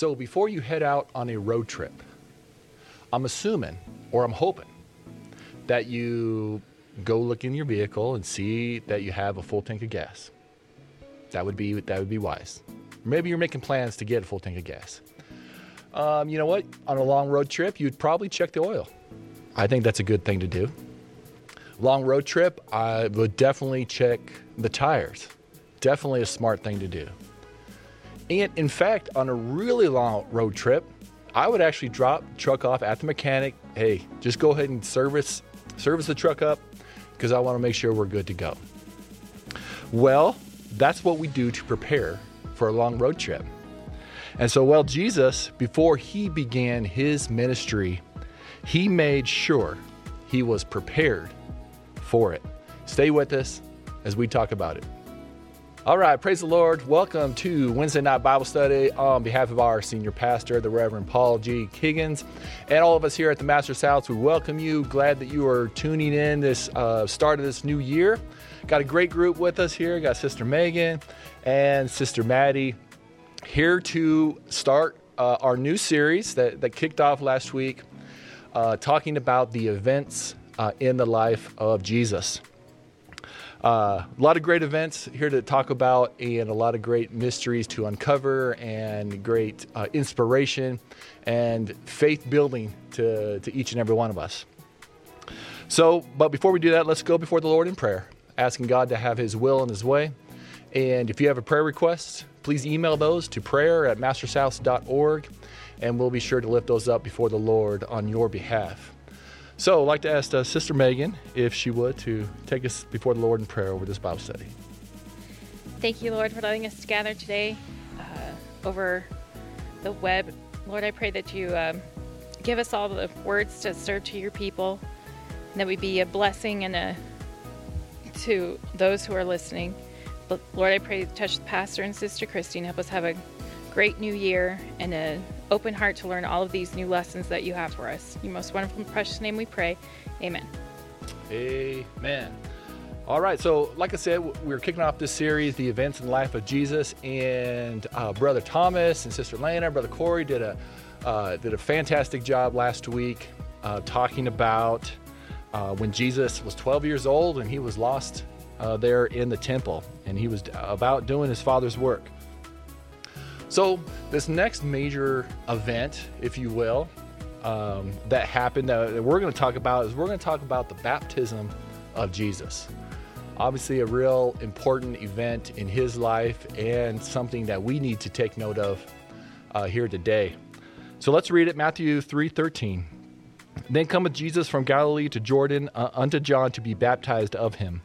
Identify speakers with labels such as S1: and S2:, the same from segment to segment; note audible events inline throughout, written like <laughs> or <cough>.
S1: So before you head out on a road trip, I'm assuming or I'm hoping that you go look in your vehicle and see that you have a full tank of gas. That would be that would be wise. Maybe you're making plans to get a full tank of gas. Um, you know what? On a long road trip, you'd probably check the oil. I think that's a good thing to do. Long road trip, I would definitely check the tires. Definitely a smart thing to do. And in fact, on a really long road trip, I would actually drop the truck off at the mechanic. Hey, just go ahead and service service the truck up because I want to make sure we're good to go. Well, that's what we do to prepare for a long road trip. And so, well, Jesus, before he began his ministry, he made sure he was prepared for it. Stay with us as we talk about it. All right, praise the Lord. Welcome to Wednesday Night Bible Study on behalf of our senior pastor, the Reverend Paul G. Higgins, and all of us here at the Master's House. We welcome you. Glad that you are tuning in this uh, start of this new year. Got a great group with us here. Got Sister Megan and Sister Maddie here to start uh, our new series that, that kicked off last week, uh, talking about the events uh, in the life of Jesus. Uh, a lot of great events here to talk about, and a lot of great mysteries to uncover, and great uh, inspiration and faith building to, to each and every one of us. So, but before we do that, let's go before the Lord in prayer, asking God to have His will and His way. And if you have a prayer request, please email those to prayer at mastershouse.org, and we'll be sure to lift those up before the Lord on your behalf. So I'd like to ask uh, Sister Megan, if she would, to take us before the Lord in prayer over this Bible study.
S2: Thank you, Lord, for letting us gather today uh, over the web. Lord, I pray that you um, give us all the words to serve to your people, and that we be a blessing and a to those who are listening. But Lord, I pray touch the pastor and Sister Christine, help us have a great new year and an open heart to learn all of these new lessons that you have for us. Your most wonderful and precious name we pray. Amen.
S1: Amen. All right, so like I said, we're kicking off this series, The Events in the Life of Jesus, and uh, Brother Thomas and Sister Lana, Brother Corey did a, uh, did a fantastic job last week uh, talking about uh, when Jesus was 12 years old and he was lost uh, there in the temple, and he was about doing his father's work. So, this next major event, if you will, um, that happened that we're going to talk about is we're going to talk about the baptism of Jesus. Obviously, a real important event in his life and something that we need to take note of uh, here today. So let's read it Matthew 3:13. Then cometh Jesus from Galilee to Jordan uh, unto John to be baptized of him.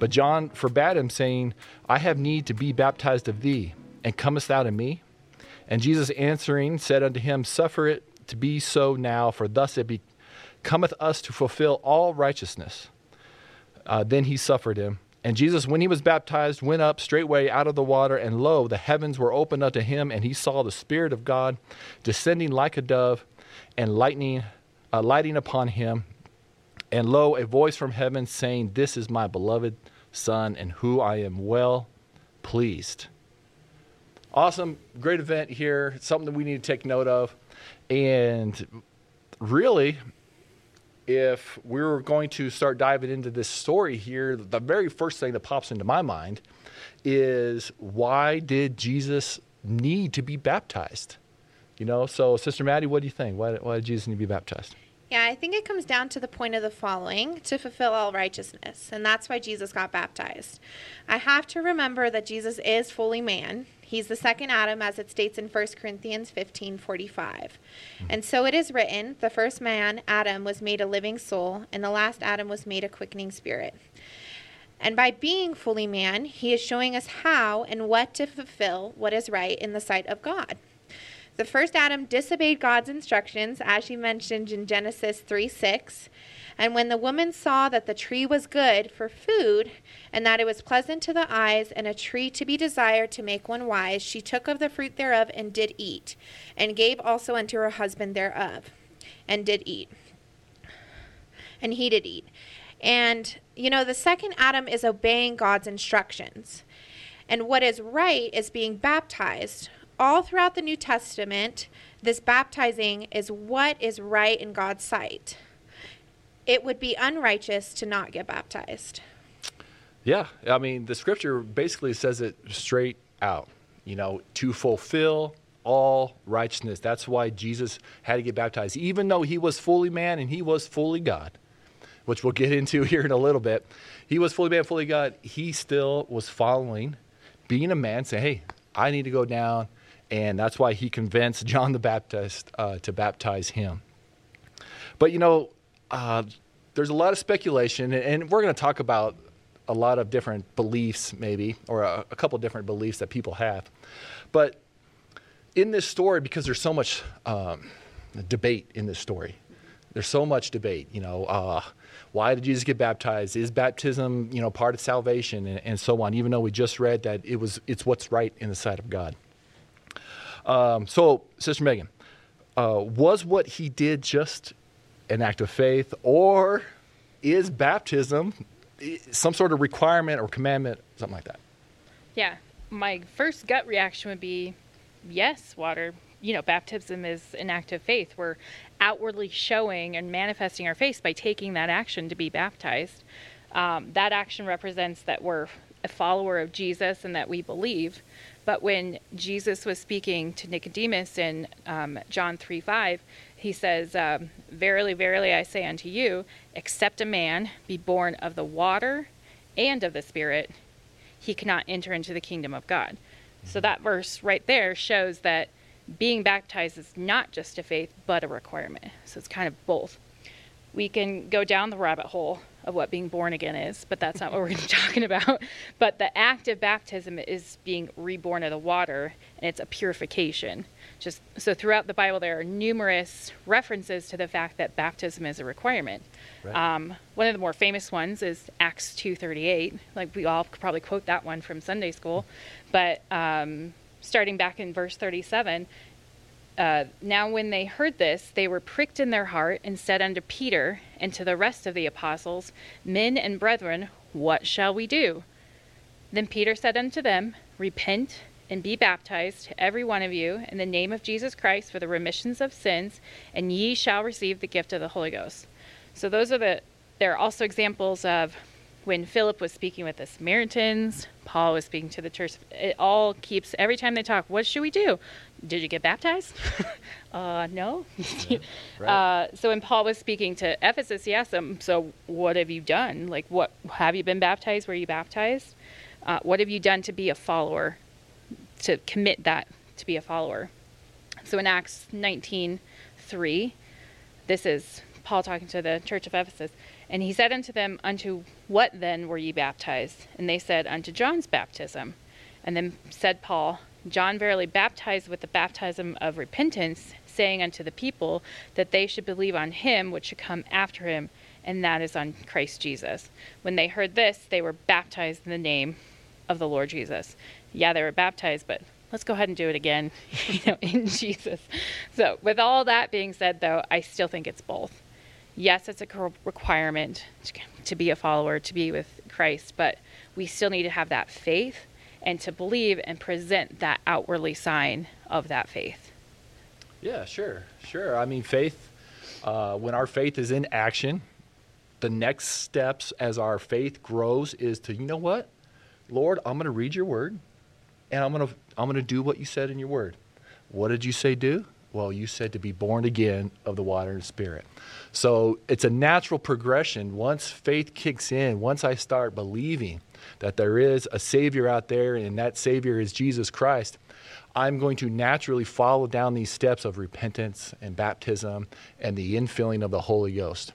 S1: But John forbade him, saying, I have need to be baptized of thee and comest thou to me? And Jesus answering said unto him, Suffer it to be so now, for thus it becometh us to fulfill all righteousness. Uh, then he suffered him. And Jesus, when he was baptized, went up straightway out of the water, and lo, the heavens were opened unto him, and he saw the Spirit of God descending like a dove, and lightning, uh, lighting upon him. And lo, a voice from heaven saying, This is my beloved Son, in whom I am well pleased awesome, great event here. Something that we need to take note of. And really, if we are going to start diving into this story here, the very first thing that pops into my mind is why did Jesus need to be baptized? You know, so Sister Maddie, what do you think? Why, why did Jesus need to be baptized?
S3: Yeah, I think it comes down to the point of the following to fulfill all righteousness, and that's why Jesus got baptized. I have to remember that Jesus is fully man. He's the second Adam, as it states in 1 Corinthians 15 45. And so it is written the first man, Adam, was made a living soul, and the last Adam was made a quickening spirit. And by being fully man, he is showing us how and what to fulfill what is right in the sight of God. The first Adam disobeyed God's instructions, as she mentioned in Genesis 3 6. And when the woman saw that the tree was good for food, and that it was pleasant to the eyes, and a tree to be desired to make one wise, she took of the fruit thereof and did eat, and gave also unto her husband thereof, and did eat. And he did eat. And, you know, the second Adam is obeying God's instructions. And what is right is being baptized all throughout the New Testament, this baptizing is what is right in God's sight. It would be unrighteous to not get baptized.
S1: Yeah, I mean, the scripture basically says it straight out, you know, to fulfill all righteousness. That's why Jesus had to get baptized, even though he was fully man and he was fully God, which we'll get into <laughs> here in a little bit. He was fully man, fully God. He still was following, being a man, saying, hey, I need to go down. And that's why he convinced John the Baptist uh, to baptize him. But, you know, uh, there's a lot of speculation, and we're going to talk about a lot of different beliefs, maybe, or a, a couple different beliefs that people have. But in this story, because there's so much um, debate in this story, there's so much debate. You know, uh, why did Jesus get baptized? Is baptism, you know, part of salvation, and, and, so on? Even though we just read that it was, it's what's right in the sight of God. Um, so, Sister Megan, uh, was what he did just an act of faith, or is baptism some sort of requirement or commandment, something like that?
S2: Yeah, my first gut reaction would be yes, water. You know, baptism is an act of faith. We're outwardly showing and manifesting our faith by taking that action to be baptized. Um, that action represents that we're a follower of Jesus and that we believe. But when Jesus was speaking to Nicodemus in um, John 3 5, he says, um, Verily, verily, I say unto you, except a man be born of the water and of the Spirit, he cannot enter into the kingdom of God. So that verse right there shows that being baptized is not just a faith, but a requirement. So it's kind of both. We can go down the rabbit hole of what being born again is, but that's not what we're going to be <laughs> talking about. But the act of baptism is being reborn of the water, and it's a purification. Just so throughout the Bible, there are numerous references to the fact that baptism is a requirement. Right. Um, one of the more famous ones is Acts 2:38. Like we all could probably quote that one from Sunday school, but um, starting back in verse 37, uh, now when they heard this, they were pricked in their heart and said unto Peter and to the rest of the apostles, Men and brethren, what shall we do? Then Peter said unto them, Repent and be baptized, every one of you, in the name of Jesus Christ for the remissions of sins, and ye shall receive the gift of the Holy Ghost. So those are the. There are also examples of when Philip was speaking with the Samaritans, Paul was speaking to the church. It all keeps every time they talk. What should we do? did you get baptized? <laughs> uh, no. yeah, <laughs> right. uh, so when Paul was speaking to Ephesus, he asked them, so what have you done? Like, what have you been baptized? Were you baptized? Uh, what have you done to be a follower? To commit that to be a follower. So in Acts 19, 3, this is Paul talking to the church of Ephesus. And he said unto them, Unto what then were ye baptized? And they said, Unto John's baptism. And then said Paul, John verily baptized with the baptism of repentance, saying unto the people that they should believe on him which should come after him, and that is on Christ Jesus. When they heard this, they were baptized in the name of the Lord Jesus. Yeah, they were baptized, but let's go ahead and do it again, <laughs> you know, in <laughs> Jesus. So, with all that being said, though, I still think it's both. Yes, it's a requirement to be a follower, to be with Christ, but we still need to have that faith and to believe and present that outwardly sign of that faith.
S1: Yeah, sure, sure. I mean, faith, uh, when our faith is in action, the next steps as our faith grows is to, you know what? Lord, I'm going to read your word and I'm going to I'm going to do what you said in your word. What did you say do? Well, you said to be born again of the water and spirit. So it's a natural progression. Once faith kicks in, once I start believing that there is a Savior out there and that Savior is Jesus Christ, I'm going to naturally follow down these steps of repentance and baptism and the infilling of the Holy Ghost.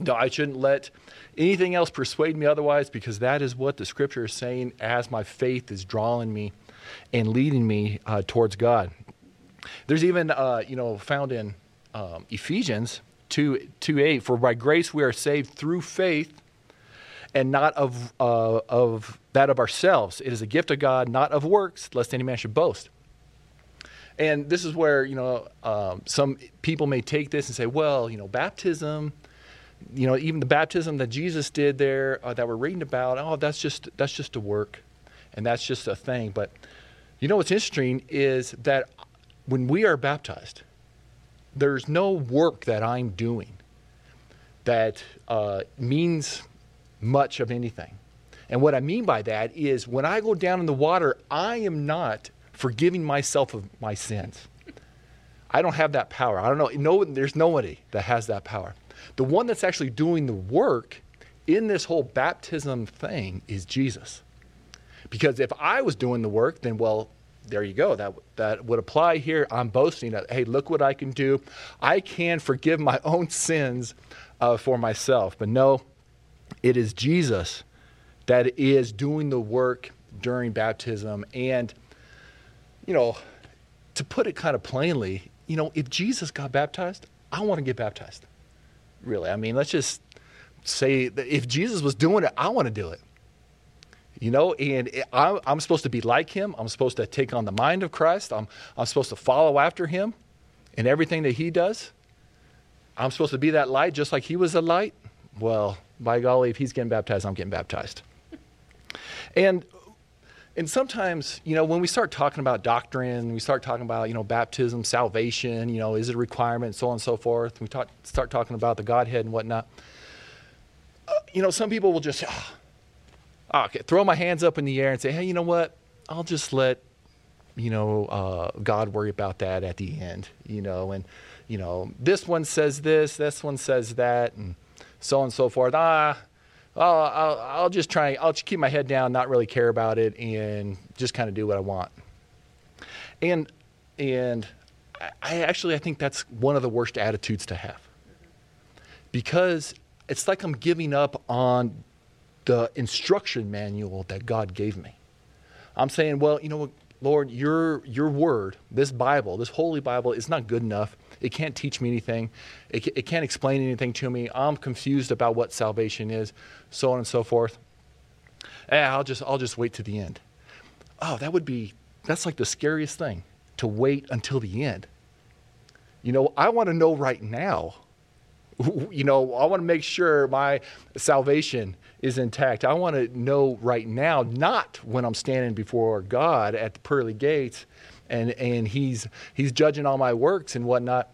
S1: No, I shouldn't let anything else persuade me otherwise because that is what the scripture is saying as my faith is drawing me and leading me uh, towards God. There's even, uh, you know, found in um, Ephesians 2, 2 8, for by grace we are saved through faith and not of, uh, of that of ourselves. It is a gift of God, not of works, lest any man should boast. And this is where, you know, um, some people may take this and say, well, you know, baptism, you know, even the baptism that Jesus did there uh, that we're reading about, oh, that's just, that's just a work and that's just a thing. But You know what's interesting is that when we are baptized, there's no work that I'm doing that uh, means much of anything. And what I mean by that is when I go down in the water, I am not forgiving myself of my sins. I don't have that power. I don't know. No, there's nobody that has that power. The one that's actually doing the work in this whole baptism thing is Jesus. Because if I was doing the work, then well, there you go. That that would apply here. I'm boasting that hey, look what I can do. I can forgive my <laughs> own sins uh, for myself. But no, it is Jesus that is doing the work during baptism. And you know, to put it kind of plainly, you know, if Jesus got baptized, I want to get baptized. Really, I mean, let's just say that if Jesus was doing it, I want to do it. You know, and I'm supposed to be like him. I'm supposed to take on the mind of Christ. I'm, I'm supposed to follow after him in everything that he does. I'm supposed to be that light just like he was a light. Well, by golly, if he's getting baptized, I'm getting baptized. And and sometimes, you know, when we start talking about doctrine, we start talking about, you know, baptism, salvation, you know, is it a requirement, so on and so forth. We talk, start talking about the Godhead and whatnot. Uh, you know, some people will just, oh, okay, throw my hands up in the air and say, hey, you know what? I'll just let, you know, uh, God worry about that at the end, you know, and, you know, this one says this, this one says that, and so on and so forth. Ah, I'll, I'll, I'll just try, I'll just keep my head down, not really care about it, and just kind of do what I want. And, and I actually, I think that's one of the worst attitudes to have. Because it's like I'm giving up on the instruction manual that God gave me. I'm saying, well, you know what, Lord, your, your word, this Bible, this holy Bible, is not good enough. It can't teach me anything. It, it can't explain anything to me. I'm confused about what salvation is, so on and so forth. Eh, I'll just I'll just wait to the end. Oh, that would be that's like the scariest thing to wait until the end. You know, I want to know right now. <laughs> You know, I want to make sure my salvation is intact. I want to know right now, not when I'm standing before God at the pearly gates and and he's he's judging all my works and whatnot.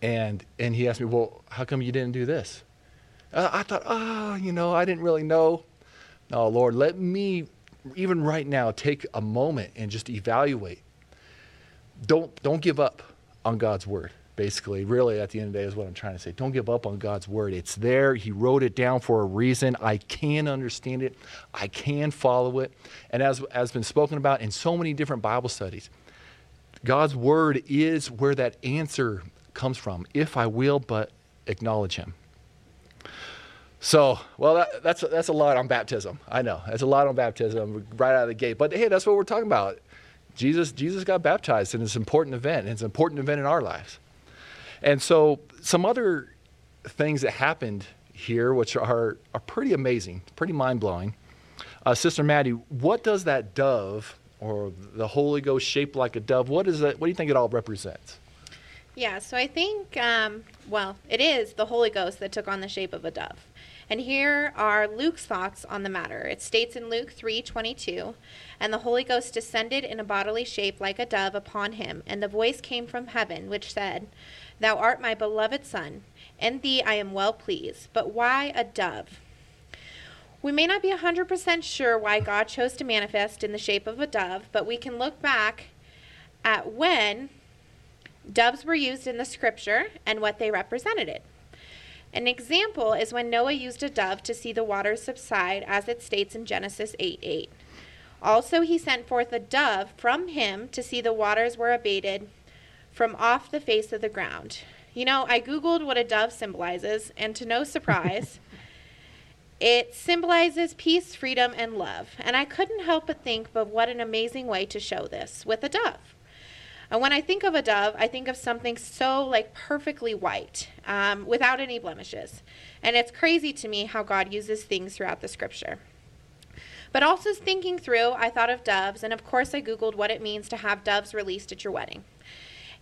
S1: And and he asked me, well, how come you didn't do this? Uh, I thought, oh, you know, I didn't really know. No, Lord, let me even right now take a moment and just evaluate. Don't don't give up on God's word basically really at the end of the day is what i'm trying to say don't give up on god's word it's there he wrote it down for a reason i can understand it i can follow it and as has been spoken about in so many different bible studies God's word is where that answer comes from. If I will but acknowledge him. So, well, that, that's, that's a lot on baptism. I know. That's a lot on baptism right out of the gate. But hey, that's what we're talking about. Jesus, Jesus got baptized, and it's an important event. It's an important event in our lives. And so, some other things that happened here, which are, are pretty amazing, pretty mind blowing. Uh, Sister Maddie, what does that dove or the Holy Ghost shaped like a dove. What is that? What do you think it all represents?
S3: Yeah, so I think, um, well, it is the Holy Ghost that took on the shape of a dove. And here are Luke's thoughts on the matter. It states in Luke 3:22, "And the Holy Ghost descended in a bodily shape like a dove upon him, and the voice came from heaven, which said, Thou art my beloved Son, in thee I am well pleased. But why a dove? We may not be 100% sure why God chose to manifest in the shape of a dove, but we can look back at when doves were used in the scripture and what they represented. An example is when Noah used a dove to see the waters subside, as it states in Genesis 8 8. Also, he sent forth a dove from him to see the waters were abated from off the face of the ground. You know, I Googled what a dove symbolizes, and to no surprise, <laughs> It symbolizes peace, freedom, and love. And I couldn't help but think of what an amazing way to show this with a dove. And when I think of a dove, I think of something so like perfectly white, um, without any blemishes. And it's crazy to me how God uses things throughout the scripture. But also thinking through, I thought of doves, and of course I Googled what it means to have doves released at your wedding.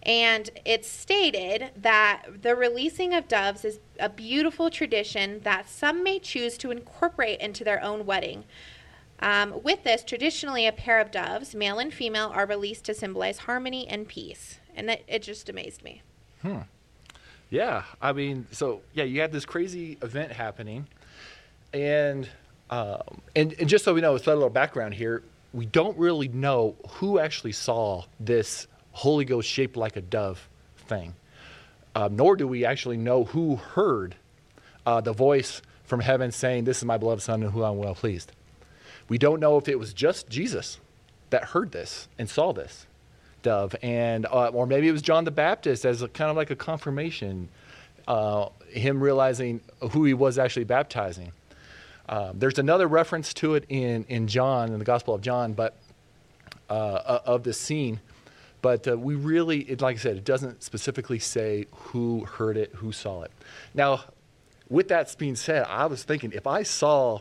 S3: And it's stated that the releasing of doves is a beautiful tradition that some may choose to incorporate into their own wedding. Um, with this, traditionally, a pair of doves, male and female, are released to symbolize harmony and peace. And it, it just amazed me. Hmm.
S1: Yeah, I mean, so yeah, you had this crazy event happening, and um, and and just so we know, it's a little background here. We don't really know who actually saw this Holy Ghost shaped like a dove thing, um, nor do we actually know who heard uh, the voice from heaven saying, "This is my beloved Son, in whom I'm well pleased." We don't know if it was just Jesus that heard this and saw this dove, and uh, or maybe it was John the Baptist as a, kind of like a confirmation, uh, him realizing who he was actually baptizing. Um, there's another reference to it in in John in the Gospel of John, but uh, uh, of this scene. But uh, we really, it, like I said, it doesn't specifically say who heard it, who saw it. Now, with that being said, I was thinking if I saw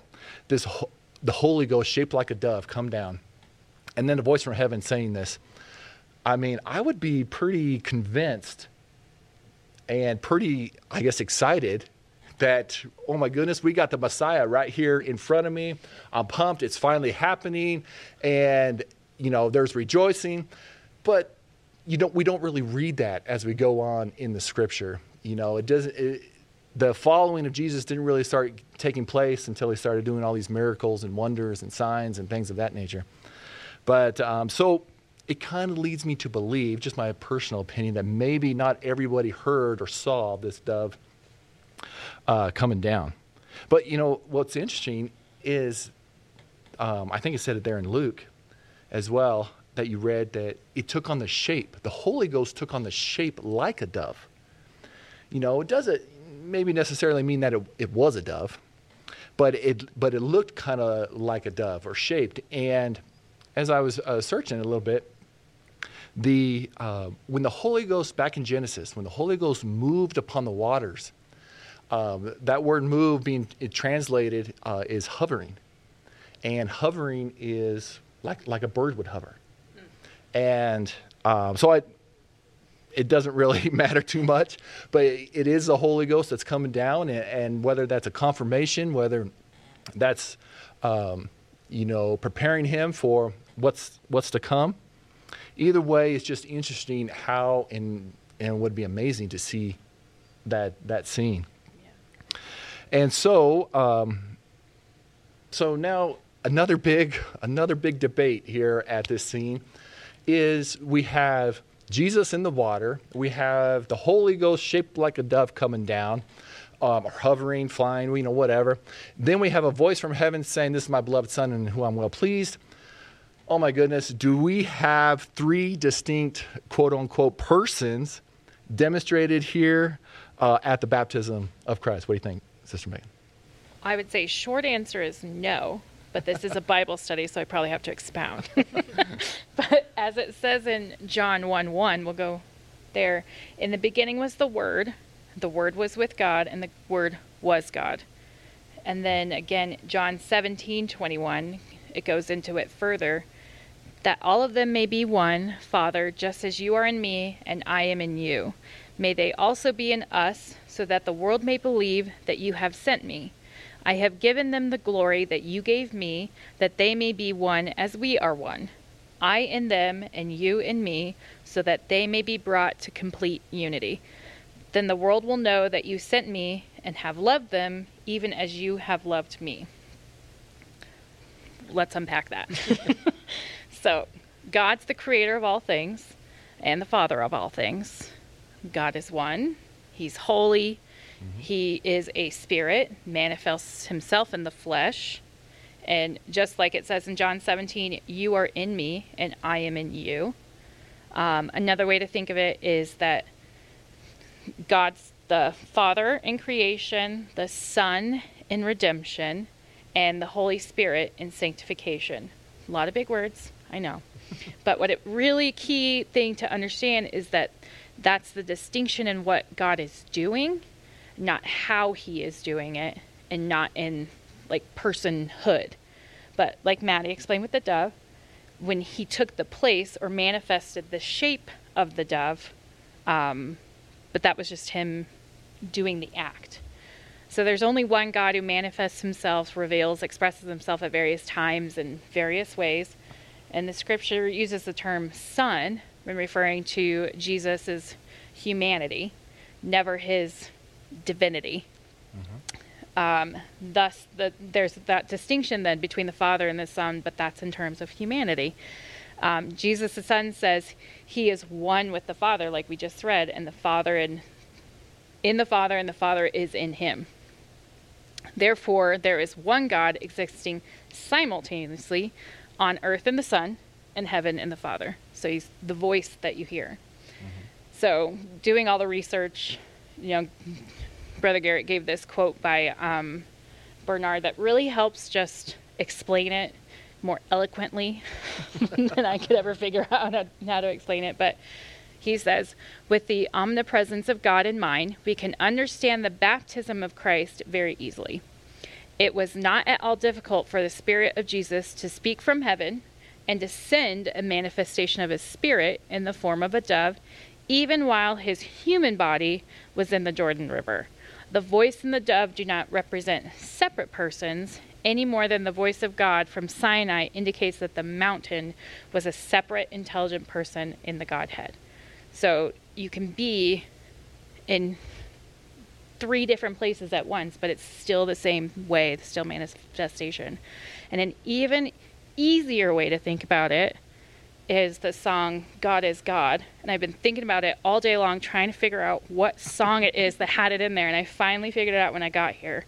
S1: this, the Holy Ghost shaped like a dove come down, and then a voice from heaven saying this, I mean, I would be pretty convinced and pretty, I guess, excited that, oh my goodness, we got the Messiah right here in front of me. I'm pumped. It's finally happening. And, you know, there's rejoicing. But, you don't, we don't really read that as we go on in the scripture. You know, it doesn't, it, the following of Jesus didn't really start taking place until he started doing all these miracles and wonders and signs and things of that nature. But um, so it kind of leads me to believe, just my personal opinion, that maybe not everybody heard or saw this dove uh, coming down. But you know what's interesting is, um, I think it said it there in Luke as well that you read that it took on the shape. The Holy Ghost took on the shape like a dove. You know, it doesn't maybe necessarily mean that it, it was a dove, but it but it looked kind of like a dove or shaped. And as I was uh, searching a little bit, the uh, when the Holy Ghost back in Genesis, when the Holy Ghost moved upon the waters, um, that word "move" being translated uh, is hovering, and hovering is like like a bird would hover, and um, so I. It doesn't really <laughs> matter too much, but it, is the Holy Ghost that's coming down, and, and whether that's a confirmation, whether that's um, you know preparing him for what's what's to come either way, it's just interesting how and and would be amazing to see that that scene. And so, um, so now another big another big debate here at this scene is we have Jesus in the water, we have the Holy Ghost shaped like a dove coming down. Um, or hovering, flying, you know, whatever. Then we have a voice from heaven saying, "This is my beloved Son, in whom I'm well pleased." oh my goodness, do we have three distinct quote unquote persons demonstrated here uh, at the baptism of Christ? What do you think, Sister Megan?
S2: I would say short answer is no, but this is a Bible study, so I probably have to expound. <laughs> but as it says in John 1 1, we'll go there. In the beginning was the Word, the Word was with God, and the Word was God. And then again, John 17 21, it goes into it further that all of them may be one, Father, just as you are in me and I am in you. May they also be in us, so that the world may believe that you have sent me. I have given them the glory that you gave me, that they may be one as we are one. I in them and you in me, so that they may be brought to complete unity. Then the world will know that you sent me and have loved them, even as you have loved me. Let's unpack that. <laughs> So, God's the creator of all things and the father of all things. God is one. He's holy. Mm-hmm. He is a spirit, manifests himself in the flesh. And just like it says in John 17, you are in me and I am in you. Um, another way to think of it is that God's the Father in creation, the Son in redemption, and the Holy Spirit in sanctification. A lot of big words. I know. <laughs> but what a really key thing to understand is that that's the distinction in what God is doing, not how he is doing it, and not in like personhood. But like Maddie explained with the dove, when he took the place or manifested the shape of the dove, um, but that was just him doing the act. So there's only one God who manifests himself, reveals, expresses himself at various times in various ways. And the scripture uses the term son when referring to Jesus' humanity, never his divinity. Um, thus, the, there's that distinction then between the Father and the Son, but that's in terms of humanity. Um, Jesus the Son says he is one with the Father, like we just read, and the Father in in the Father, and the Father is in him. Therefore, there is one God existing simultaneously on earth in the Son, and heaven in the Father. So he's the voice that you hear. So, doing all the research, you know, Brother Garrett gave this quote by um, Bernard that really helps just explain it more eloquently <laughs> than I could ever figure out how, how to explain it. But he says, with the omnipresence of God in mind, we can understand the baptism of Christ very easily. It was not at all difficult for the Spirit of Jesus to speak from heaven and to send a manifestation of his Spirit in the form of a dove, even while his human body was in the Jordan River. The voice and the dove do not represent separate persons any more than the voice of God from Sinai indicates that the mountain was a separate, intelligent person in the Godhead. So you can be in three different places at once, but it's still the same way, it's still manifestation. And an even easier way to think about it is the song God is God. And I've been thinking about it all day long, trying to figure out what song it is that had it in there. And I finally figured it out when I got here.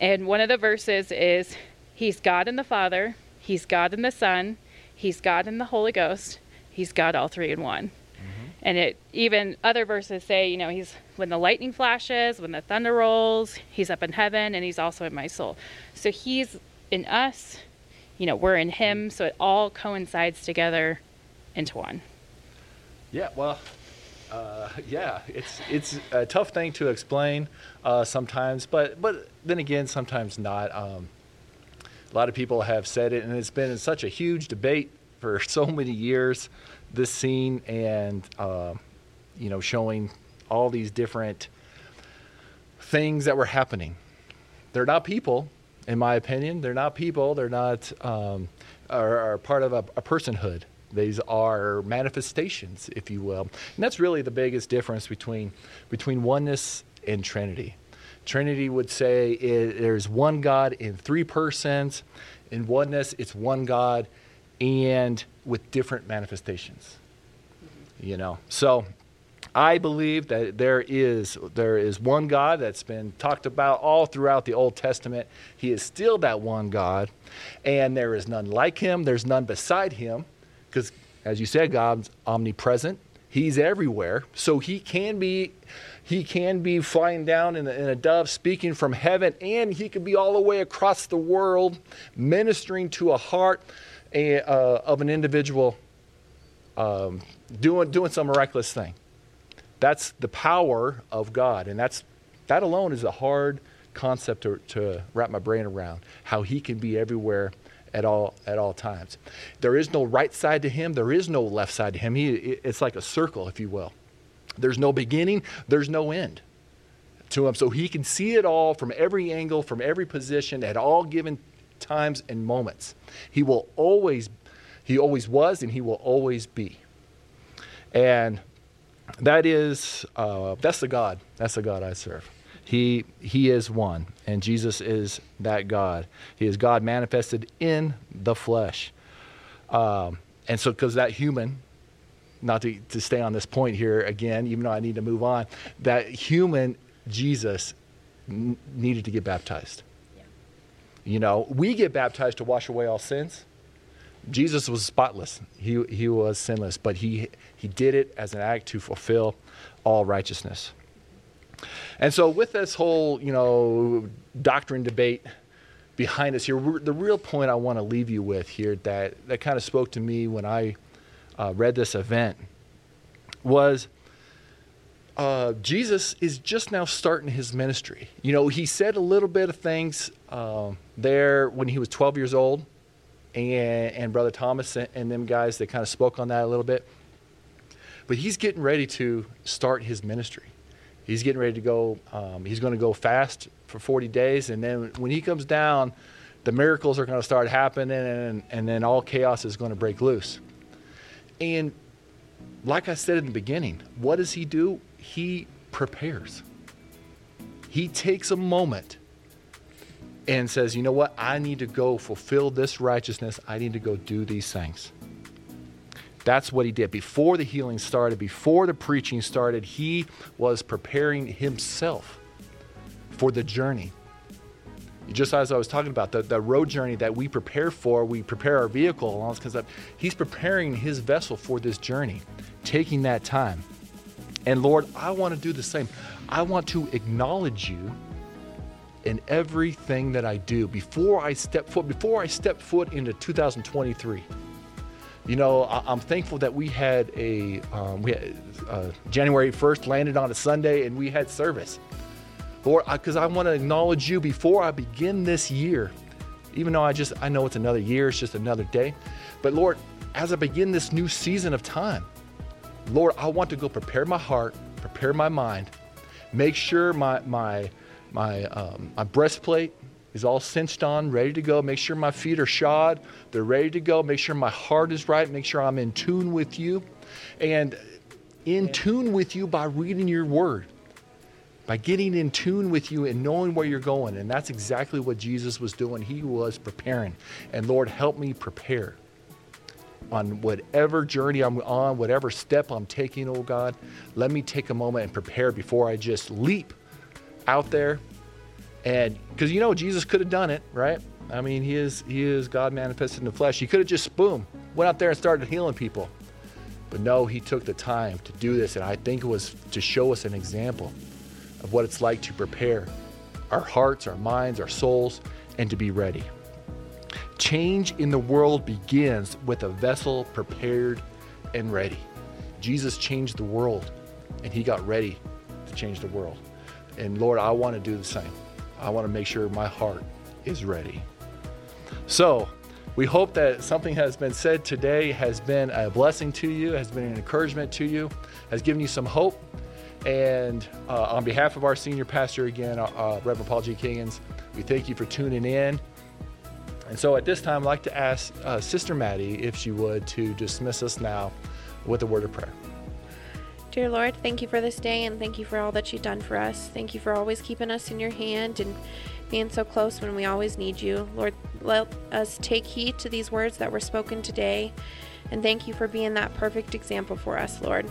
S2: And one of the verses is He's God in the Father, He's God in the Son, He's God in the Holy Ghost, He's God all three in one. Mm-hmm. And it even other verses say, you know, he's when the lightning flashes, when the thunder rolls, he's up in heaven and he's also in my soul. So he's in us, you know, we're in him, so it all coincides together into one.
S1: Yeah, well, uh, yeah, it's it's a tough thing to explain uh, sometimes, but but then again, sometimes not. Um, a lot of people have said it, and it's been such a huge debate for <laughs> so many years. This scene and uh, you know showing all these different things that were happening. They're not people, in my opinion. They're not people. They're not um, are, are part of a, a personhood. These are manifestations, if you will, and that's really the biggest difference between between oneness and Trinity. Trinity would say it, there's one God in three persons. In oneness, it's one God and with different manifestations. You know, so I believe that there is there is one God that's been talked about all throughout the Old Testament. He is still that one God, and there is none like him. There's none beside him, because as you said, God's omnipresent. He's everywhere, so he can be he can be flying down in a, in a dove, speaking from heaven, and he could be all the way across the world, ministering to a heart uh, of an individual, um, doing doing some miraculous thing. That's the power of God, and that's that alone is a hard concept to, to wrap my brain around. How He can be everywhere at all at all times. There is no right side to Him. There is no left side to Him. He, it's like a circle, if you will. There's no beginning. There's no end to Him. So He can see it all from every angle, from every position, at all given times and moments. He will always, He always was, and He will always be. And that is uh, that's the God. That's the God I serve. He he is one, and Jesus is that God. He is God manifested in the flesh. Um, and so, because that human, not to, to stay on this point here again, even though I need to move on, that human Jesus n- needed to get baptized.
S2: Yeah.
S1: You know, we get baptized to wash away all sins. Jesus was spotless. He, he was sinless, but he, he did it as an act to fulfill all righteousness. And so, with this whole, you know, doctrine debate behind us here, the real point I want to leave you with here that, that kind of spoke to me when I uh, read this event was uh, Jesus is just now starting his ministry. You know, he said a little bit of things uh, there when he was 12 years old and, and Brother Thomas and, and them guys, that kind of spoke on that a little bit. But he's getting ready to start his ministry. He's getting ready to go. Um, he's going to go fast for 40 days, and then when he comes down, the miracles are going to start happening, and, and then all chaos is going to break loose. And like I said in the beginning, what does he do? He prepares. He takes a moment and says, you know what? I need to go fulfill this righteousness. I need to go do these things. That's what he did. Before the healing started, before the preaching started, he was preparing himself for the journey. Just as I was talking about, the, the road journey that we prepare for, we prepare our vehicle along because he's preparing his vessel for this journey, taking that time. And Lord, I want to do the same. I want to acknowledge you in everything that I do before I step foot before I step foot into 2023. You know, I, am thankful that we had a um, we had, uh, January 1st landed on a Sunday and we had service. Lord, because I, I want to acknowledge you before I begin this year, even though I just I know it's another year, it's just another day. But Lord, as I begin this new season of time, Lord, I want to go prepare my heart, prepare my mind, make sure my my my um, my breastplate is all cinched on, ready to go. Make sure my feet are shod, they're ready to go. Make sure my heart is right. Make sure I'm in tune with you. And in tune with you by reading your word, by getting in tune with you and knowing where you're going. And that's exactly what Jesus was doing. He was preparing. And Lord, help me prepare on whatever journey I'm on, whatever step I'm taking, oh God. Let me take a moment and prepare before I just leap out there and because you know Jesus could have done it, right? I mean, he is he is God manifested in the flesh. He could have just boom went out there and started healing people, but no, he took the time to do this, and I think it was to show us an example of what it's like to prepare our hearts, our minds, our souls, and to be ready. Change in the world begins with a vessel prepared and ready. Jesus changed the world, and he got ready to change the world. And Lord, I want to do the same. I want to make sure my heart is ready. So, we hope that something has been said today has been a blessing to you, has been an encouragement to you, has given you some hope. And uh, on behalf of our senior pastor, again, uh, uh, Reverend Paul G. Higgins, we thank you for tuning in. And so at this time, I'd like to ask uh, Sister Maddie, if she would, to dismiss us now with a word of prayer.
S3: Dear Lord, thank you for this day and thank you for all that you've done for us. Thank you for always keeping us in your hand and being so close when we always need you. Lord, let us take heed to these words that were spoken today. And thank you for being that perfect example for us, Lord.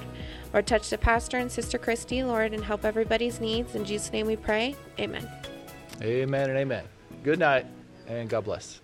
S3: Lord, touch the pastor and Sister Christy, Lord, and help everybody's needs. In Jesus' name we pray. Amen.
S1: Amen and amen. Good night and God bless.